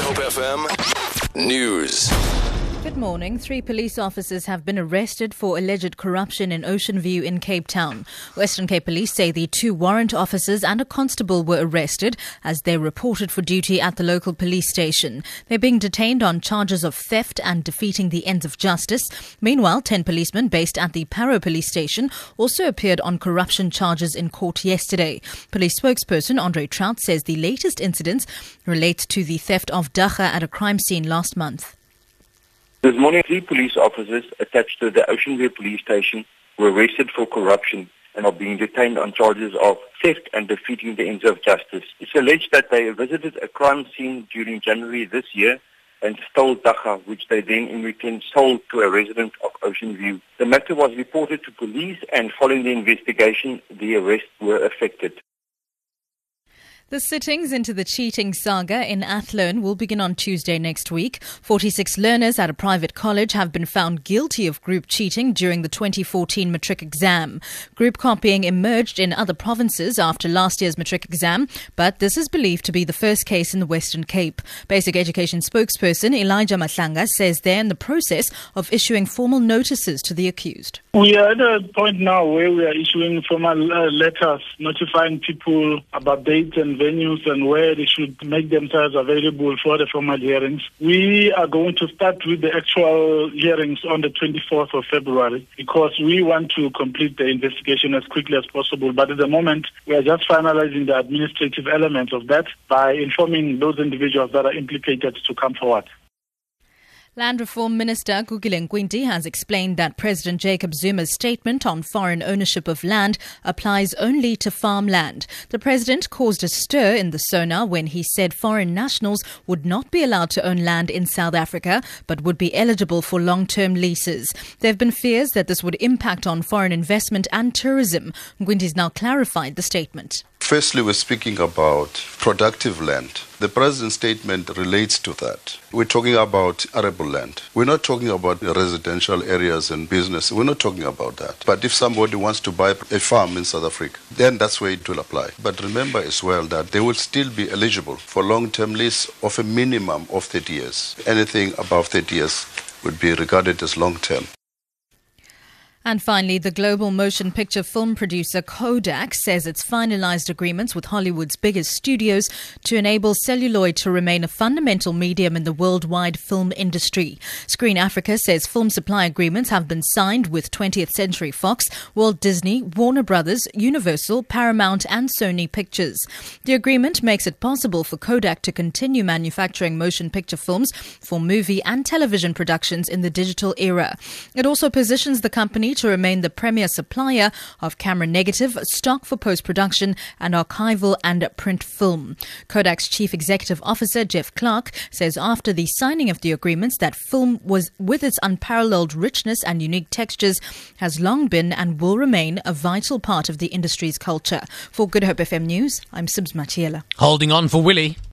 Hope FM News. Good morning. Three police officers have been arrested for alleged corruption in Ocean View in Cape Town. Western Cape Police say the two warrant officers and a constable were arrested as they reported for duty at the local police station. They're being detained on charges of theft and defeating the ends of justice. Meanwhile, 10 policemen based at the Parow police station also appeared on corruption charges in court yesterday. Police spokesperson Andre Traut says the latest incidents relate to the theft of dagga at a crime scene last month. This morning, three police officers attached to the Ocean View police station were arrested for corruption and are being detained on charges of theft and defeating the ends of justice. It's alleged that they visited a crime scene during January this year and stole dagga, which they then in return sold to a resident of Ocean View. The matter was reported to police and following the investigation, the arrests were effected. The sittings into the cheating saga in Athlone will begin on Tuesday next week. 46 learners at a private college have been found guilty of group cheating during the 2014 matric exam. Group copying emerged in other provinces after last year's matric exam, but this is believed to be the first case in the Western Cape. Basic Education spokesperson Elijah Mhlanga says they're in the process of issuing formal notices to the accused. We are at a point now where we are issuing formal uh, letters notifying people about dates and venues and where they should make themselves available for the formal hearings. We are going to start with the actual hearings on the 24th of February because we want to complete the investigation as quickly as possible. But at the moment, we are just finalizing the administrative elements of that by informing those individuals that are implicated to come forward. Land Reform Minister Gugile Nkwinti has explained that President Jacob Zuma's statement on foreign ownership of land applies only to farmland. The president caused a stir in the SONA when he said foreign nationals would not be allowed to own land in South Africa but would be eligible for long-term leases. There have been fears that this would impact on foreign investment and tourism. Nkwinti's now clarified the statement. Firstly, we're speaking about productive land. The president's statement relates to that. We're talking about arable land. We're not talking about residential areas and business. We're not talking about that. But if somebody wants to buy a farm in South Africa, then that's where it will apply. But remember as well that they will still be eligible for long-term lease of a minimum of 30 years. Anything above 30 years would be regarded as long-term. And finally, the global motion picture film producer Kodak says it's finalized agreements with Hollywood's biggest studios to enable celluloid to remain a fundamental medium in the worldwide film industry. Screen Africa says film supply agreements have been signed with 20th Century Fox, Walt Disney, Warner Brothers, Universal, Paramount, and Sony Pictures. The agreement makes it possible for Kodak to continue manufacturing motion picture films for movie and television productions in the digital era. It also positions the company to remain the premier supplier of camera negative, stock for post production, and archival and print film. Kodak's chief executive officer, Jeff Clark, says after the signing of the agreements that film was, with its unparalleled richness and unique textures, has long been and will remain a vital part of the industry's culture. For Good Hope FM News, I'm Sibs Matiela. Holding on for Willie.